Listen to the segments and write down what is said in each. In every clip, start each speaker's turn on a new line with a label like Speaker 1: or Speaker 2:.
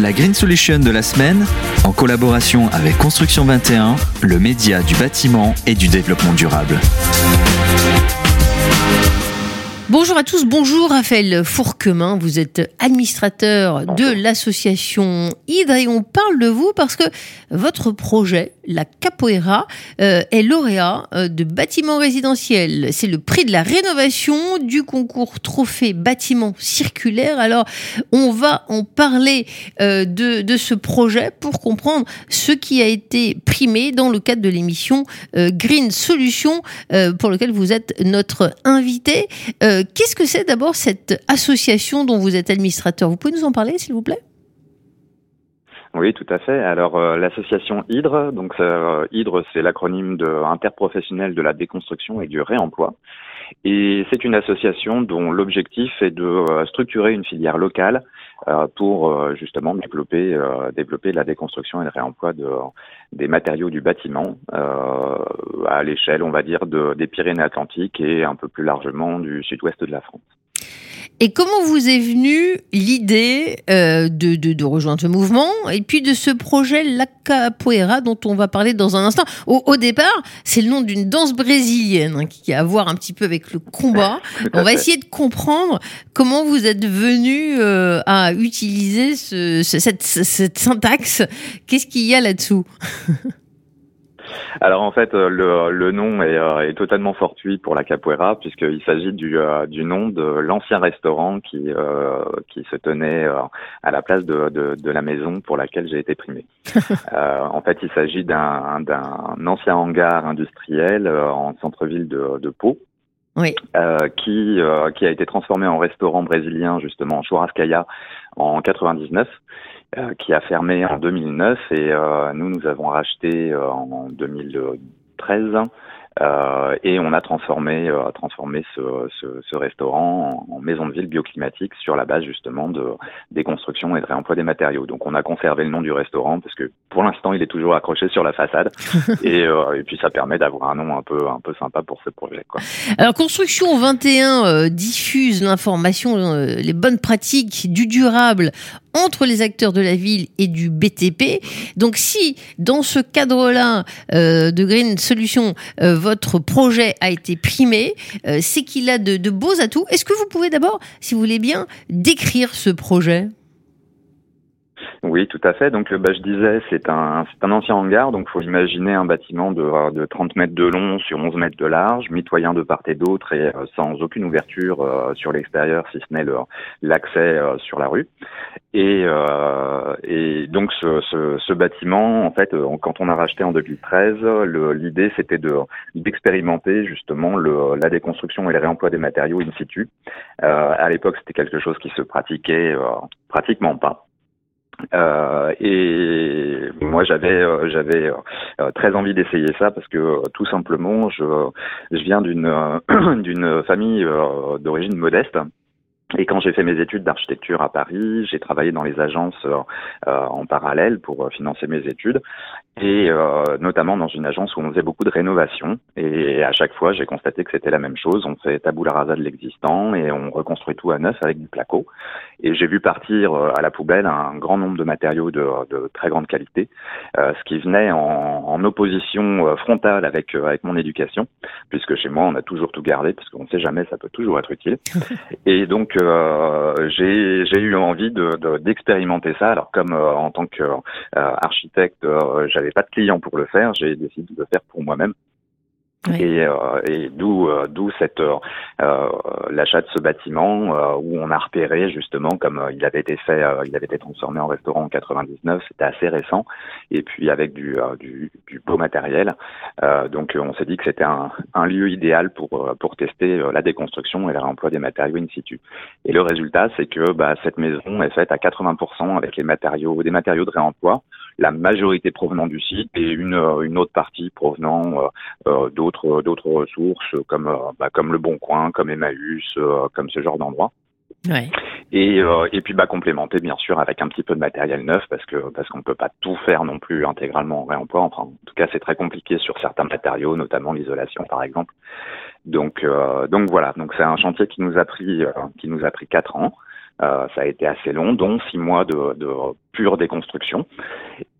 Speaker 1: La Green Solution de la semaine, en collaboration avec Construction 21, le média du bâtiment et du développement durable.
Speaker 2: Bonjour à tous, bonjour Raphaël Fourquemin, vous êtes administrateur de l'association Hydre et on parle de vous parce que votre projet, la Capoeira, euh, est lauréat euh, de bâtiments résidentiels. C'est le prix de la rénovation du concours Trophée bâtiment circulaire. Alors on va en parler euh, de, de, ce projet pour comprendre ce qui a été primé dans le cadre de l'émission Green Solution pour lequel vous êtes notre invité. Qu'est-ce que c'est d'abord cette association dont vous êtes administrateur? Vous pouvez nous en parler, s'il vous plaît?
Speaker 3: Oui, tout à fait. Alors euh, l'association Hydre, donc euh, Hydre, c'est l'acronyme de interprofessionnel de la déconstruction et du réemploi. Et c'est une association dont l'objectif est de euh, structurer une filière locale euh, pour justement développer développer la déconstruction et le réemploi de, des matériaux du bâtiment à l'échelle, on va dire, de, des Pyrénées-Atlantiques et un peu plus largement du sud-ouest de la France.
Speaker 2: Et comment vous est venue l'idée euh, de, de, de, rejoindre ce mouvement et puis de ce projet La Capoeira dont on va parler dans un instant? Au, au départ, c'est le nom d'une danse brésilienne hein, qui a à voir un petit peu avec le combat. on va essayer de comprendre comment vous êtes venu euh, à utiliser ce, cette, cette syntaxe. Qu'est-ce qu'il y a là-dessous?
Speaker 3: Alors en fait, euh, le, le nom est, euh, est, totalement fortuit pour la capoeira puisqu'il s'agit du, euh, du nom de l'ancien restaurant qui, qui se tenait à la place de, de, de, la maison pour laquelle j'ai été primé. en fait, il s'agit d'un ancien hangar industriel en centre-ville de, de Pau. Oui. Euh, qui, qui a été transformé en restaurant brésilien justement en Churrascaia en 99 euh, qui a fermé en 2009 et euh, nous, nous avons racheté euh, en 2013 euh, et on a transformé, euh, transformé ce, ce, ce restaurant en, maison de ville bioclimatique sur la base justement de des constructions et de réemploi des matériaux. Donc on a conservé le nom du restaurant parce que pour l'instant il est toujours accroché sur la façade et, euh, et puis ça permet d'avoir un nom un peu un peu sympa pour ce projet. Quoi.
Speaker 2: Alors Construction 21 euh, diffuse l'information, euh, les bonnes pratiques du durable entre les acteurs de la ville et du BTP. Donc si dans ce cadre-là de Green Solutions votre projet a été primé, c'est qu'il a de, de beaux atouts. Est-ce que vous pouvez d'abord, si vous voulez bien, décrire ce projet?
Speaker 3: Oui, tout à fait. Donc, bah, je disais, c'est un, c'est un ancien hangar. Donc, faut imaginer un bâtiment de, de 30 mètres de long sur 11 mètres de large, mitoyen de part et d'autre et euh, sans aucune ouverture euh, sur l'extérieur, si ce n'est l'accès euh, sur la rue. Et, et donc, ce, ce, ce, bâtiment, en fait, quand on a racheté en 2013, l'idée c'était de d'expérimenter justement le, la déconstruction et le réemploi des matériaux in situ. à l'époque, c'était quelque chose qui se pratiquait pratiquement pas. Euh, et moi j'avais euh, j'avais euh, très envie d'essayer ça parce que tout simplement je je viens d'une d'une famille d'origine modeste et quand j'ai fait mes études d'architecture à Paris, j'ai travaillé dans les agences euh, en parallèle pour euh, financer mes études, et euh, notamment dans une agence où on faisait beaucoup de rénovation. Et à chaque fois, j'ai constaté que c'était la même chose. On fait tabou la rasa de l'existant et on reconstruit tout à neuf avec du placo. Et j'ai vu partir à la poubelle un grand nombre de matériaux de, de très grande qualité, ce qui venait en, en opposition frontale avec avec mon éducation, puisque chez moi on a toujours tout gardé, parce qu'on ne sait jamais, ça peut toujours être utile. Et donc euh, j'ai eu envie d'expérimenter de, ça. Alors comme euh, en tant qu'architecte, euh, j'avais pas de clients pour le faire, j'ai décidé de le faire pour moi-même. Et, euh, et d'où euh, d'où cette euh, l'achat de ce bâtiment où on a repéré justement comme il avait été fait, il avait été transformé en restaurant en 99, c'était assez récent, et puis avec du du, du beau matériel. donc on s'est dit que c'était un, un, lieu idéal pour pour tester la déconstruction et le réemploi des matériaux in situ. Et le résultat, c'est que bah, cette maison est faite à 80% avec les matériaux des matériaux de réemploi, la majorité provenant du site et une une autre partie provenant d'autres d'autres ressources comme euh, bah, comme le Bon Coin, comme Emmaüs, euh, comme ce genre d'endroit. Ouais. Et, euh, et puis bah complémenter bien sûr avec un petit peu de matériel neuf parce que parce qu'on peut pas tout faire non plus intégralement en réemploi. Enfin, en tout cas, c'est très compliqué sur certains matériaux, notamment l'isolation par exemple. Donc donc voilà. Donc c'est un chantier qui nous a pris qui nous a pris quatre ans. Ça a été assez long, dont six mois de, de pure déconstruction.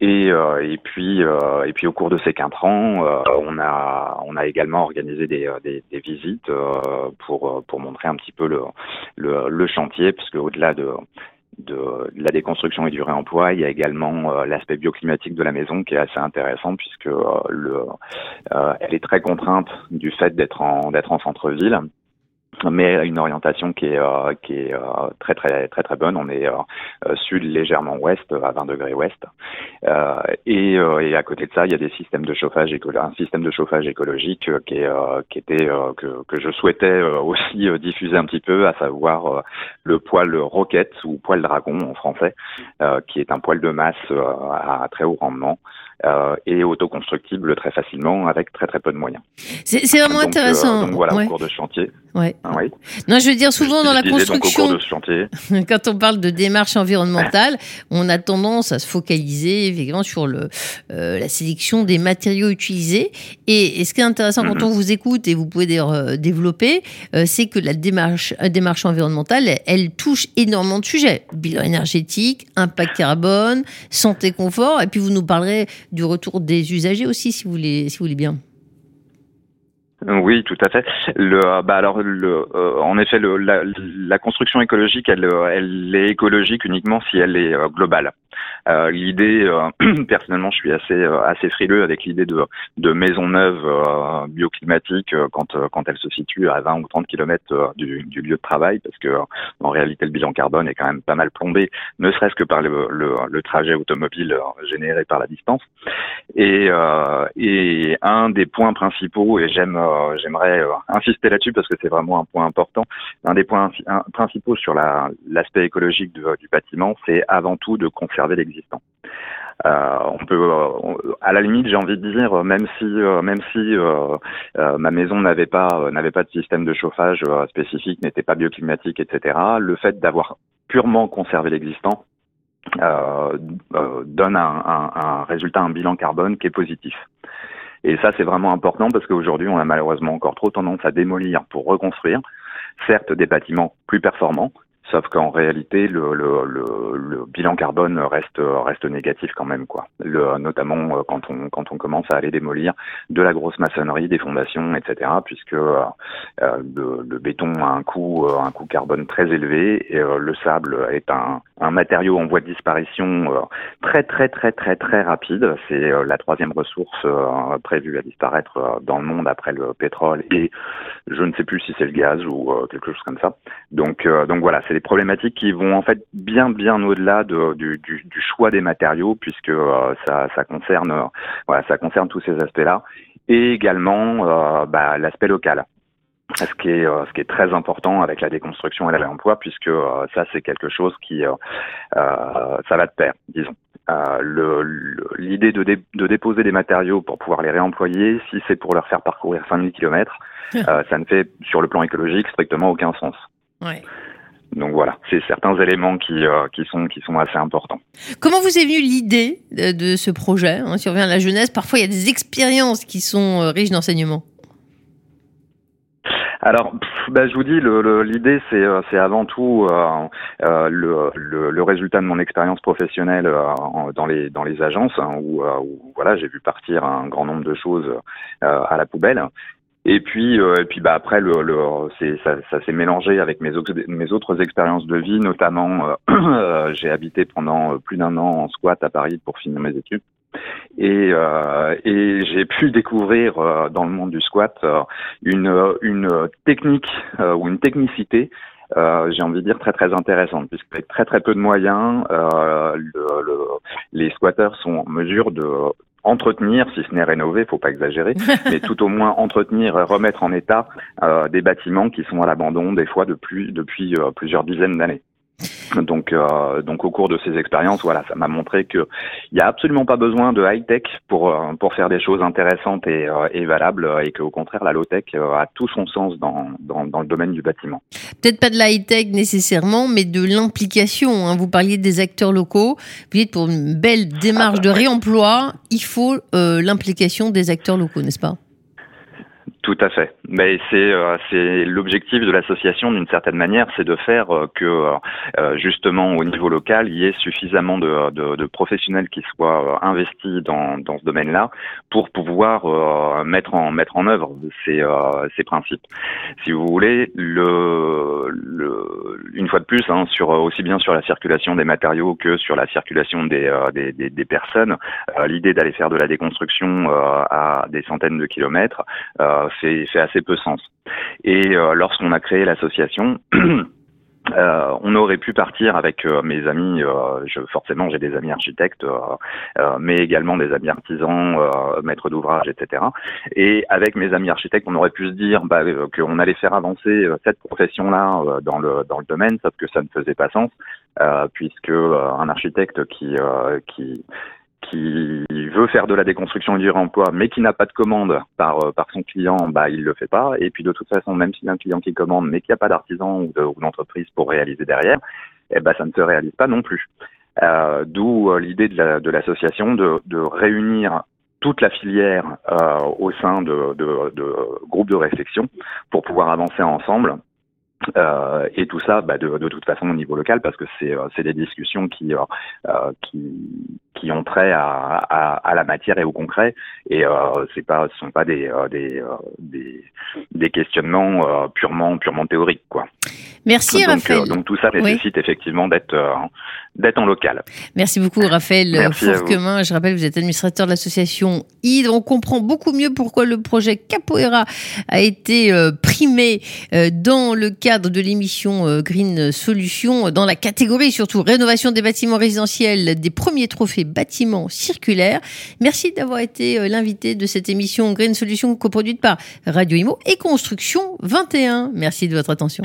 Speaker 3: Et, et puis et puis au cours de ces quatre ans, on a on a également organisé des, des, des visites pour pour montrer un petit peu le le, le chantier, parce que au-delà de de, la déconstruction et du réemploi. Il y a également euh, l'aspect bioclimatique de la maison qui est assez intéressant puisque euh, le, euh, elle est très contrainte du fait d'être en d'être en centre-ville mais une orientation qui est euh, qui est euh, très très très très bonne. On est euh, sud légèrement ouest à 20 degrés ouest et, et à côté de ça, il y a des systèmes de chauffage un système de chauffage écologique qui est qui était que que je souhaitais aussi diffuser un petit peu, à savoir le poêle roquette ou poêle dragon en français, qui est un poêle de masse à très haut rendement et autoconstructible très facilement avec très très peu de moyens.
Speaker 2: C'est vraiment intéressant.
Speaker 3: donc voilà, au cours de chantier.
Speaker 2: Ouais. Ah non, je veux dire souvent dans la construction,
Speaker 3: quand
Speaker 2: on parle de démarche environnementale, on a tendance à se focaliser effectivement sur le, euh, la sélection des matériaux utilisés. Et, ce qui est intéressant quand mm-hmm. on vous écoute et vous pouvez d'ailleurs euh, développer, euh, c'est que la démarche, démarche environnementale, elle, touche énormément de sujets bilan énergétique, impact carbone, santé, confort. Et puis vous nous parlerez du retour des usagers aussi, si vous voulez, si vous voulez bien.
Speaker 3: Oui, tout à fait. Le, euh, bah alors, le, euh, en effet, le, la, la, construction écologique, elle, elle est écologique uniquement si elle est euh, globale. Euh, l'idée, personnellement, je suis assez assez frileux avec l'idée de, de maison neuve bioclimatique quand quand elle se situe à 20 ou 30 kilomètres du, du, lieu de travail, parce que en réalité, le bilan carbone est quand même pas mal plombé, ne serait-ce que par le, le, le trajet automobile généré par la distance. Et, et un des points principaux, et j'aime euh, j'aimerais euh, insister là-dessus parce que c'est vraiment un point important. Un des points principaux sur l'aspect écologique du bâtiment, c'est avant tout de conserver Euh, on peut, à la limite, j'ai envie de dire, même si, même si ma maison n'avait pas, n'avait pas de système de chauffage spécifique, n'était pas bioclimatique, etc. Le fait d'avoir purement conservé l'existant donne un, résultat, un bilan carbone qui est positif. Et ça, c'est vraiment important parce qu'aujourd'hui, on a malheureusement encore trop tendance à démolir pour reconstruire, certes des bâtiments plus performants, Sauf qu'en réalité, le, le, le, le, bilan carbone reste reste négatif quand même, quoi. Le, notamment euh, quand on quand on commence à aller démolir de la grosse maçonnerie, des fondations, etc. Puisque euh, euh le, béton a un coût euh, un coût carbone très élevé et le sable est un, un matériau en voie de disparition très très très très très rapide. C'est la troisième ressource prévue à disparaître dans le monde après le pétrole et je ne sais plus si c'est le gaz ou quelque chose comme ça. Donc donc voilà, c'est des problématiques qui vont en fait bien bien au-delà de, du, du, du, choix des matériaux puisque euh, ça, ça concerne euh, voilà ça concerne tous ces aspects-là. Et également euh, bah, l'aspect local. Ce qui est ce qui est très important avec la déconstruction et le réemploi puisque ça c'est quelque chose qui ça va de pair disons. L'idée de, de déposer des matériaux pour pouvoir les réemployer si c'est pour leur faire parcourir 5000 km ça ne fait sur le plan écologique strictement aucun sens.
Speaker 2: Ouais.
Speaker 3: Donc voilà, c'est certains éléments qui, euh, qui, sont, qui sont assez importants.
Speaker 2: Comment vous est venue l'idée de, ce projet hein, Si on revient à la jeunesse, parfois il y a des expériences qui sont euh, riches d'enseignement.
Speaker 3: Alors, bah, je vous dis, l'idée c'est euh, avant tout le, le, résultat de mon expérience professionnelle dans les dans les agences hein, où, où, voilà j'ai vu partir un grand nombre de choses à la poubelle et puis, euh, et puis bah après, le, le ça, ça s'est mélangé avec mes, mes autres expériences de vie, notamment euh, euh, j'ai habité pendant plus d'un an en squat à Paris pour finir mes études. Et, et j'ai pu découvrir dans le monde du squat une, une technique ou une technicité euh, j'ai envie de dire très très intéressante, puisqu'avec très très peu de moyens, euh, le, le, les squatteurs sont en mesure de entretenir, si ce n'est rénover, faut pas exagérer, mais tout au moins entretenir, remettre en état euh, des bâtiments qui sont à l'abandon des fois depuis depuis euh, plusieurs dizaines d'années. Donc, euh, donc au cours de ces expériences, voilà, ça m'a montré que il y a absolument pas besoin de high tech pour euh, pour faire des choses intéressantes et, euh, et valables, et qu'au contraire, la low tech a tout son sens dans, dans, dans le domaine du bâtiment.
Speaker 2: Peut-être pas de la high tech nécessairement, mais de l'implication. Hein. Vous parliez des acteurs locaux. Vous dites pour une belle démarche de réemploi, il faut l'implication des acteurs locaux, n'est-ce pas?
Speaker 3: Tout à fait. Mais c'est euh, c'est l'objectif de l'association d'une certaine manière, c'est de faire euh, que euh, justement au niveau local, il y ait suffisamment de, de, de professionnels qui soient investis dans, dans ce domaine-là pour pouvoir mettre en mettre en œuvre ces, ces principes. Si vous voulez, le, le une fois de plus, hein, sur aussi bien sur la circulation des matériaux que sur la circulation des des, des, des, personnes, l'idée d'aller faire de la déconstruction à des centaines de kilomètres, c'est assez peu sens. Et euh, lorsqu'on a créé l'association, Euh, on aurait pu partir avec euh, mes amis, je, forcément j'ai des amis architectes, mais également des amis artisans, maîtres d'ouvrage, etc. Et avec mes amis architectes, on aurait pu se dire bah, qu'on allait faire avancer cette profession-là dans le dans le domaine, sauf que ça ne faisait pas sens, puisque un architecte qui qui veut faire de la déconstruction du réemploi, mais qui n'a pas de commande par euh, par son client, bah il le fait pas. Et puis de toute façon, même s'il y a un client qui commande, mais qu'il n'y a pas d'artisan ou d'entreprise pour réaliser derrière, eh ben ça ne se réalise pas non plus. Euh, D'où euh, l'idée de l'association de, de, réunir toute la filière euh, au sein de, de, de groupes de réflexion pour pouvoir avancer ensemble euh, et tout ça, bah, de, de, toute façon au niveau local, parce que c'est euh, des discussions qui, euh, qui qui ont trait à, à, à, la matière et au concret, et euh, c'est pas, ce sont pas des des, des, des questionnements purement purement théoriques, quoi.
Speaker 2: Merci
Speaker 3: donc,
Speaker 2: Raphaël.
Speaker 3: donc tout ça nécessite effectivement d'être d'être en local.
Speaker 2: Merci beaucoup Raphaël Fourquemin. Je rappelle, vous êtes administrateur de l'association Hydre. On comprend beaucoup mieux pourquoi le projet Capoeira a été primé dans le cadre de l'émission euh, Green Solutions dans la catégorie surtout rénovation des bâtiments résidentiels des premiers trophées bâtiments circulaires. Merci d'avoir été euh, l'invité de cette émission Green Solutions coproduite par Radio Imo et Construction 21. Merci de votre attention.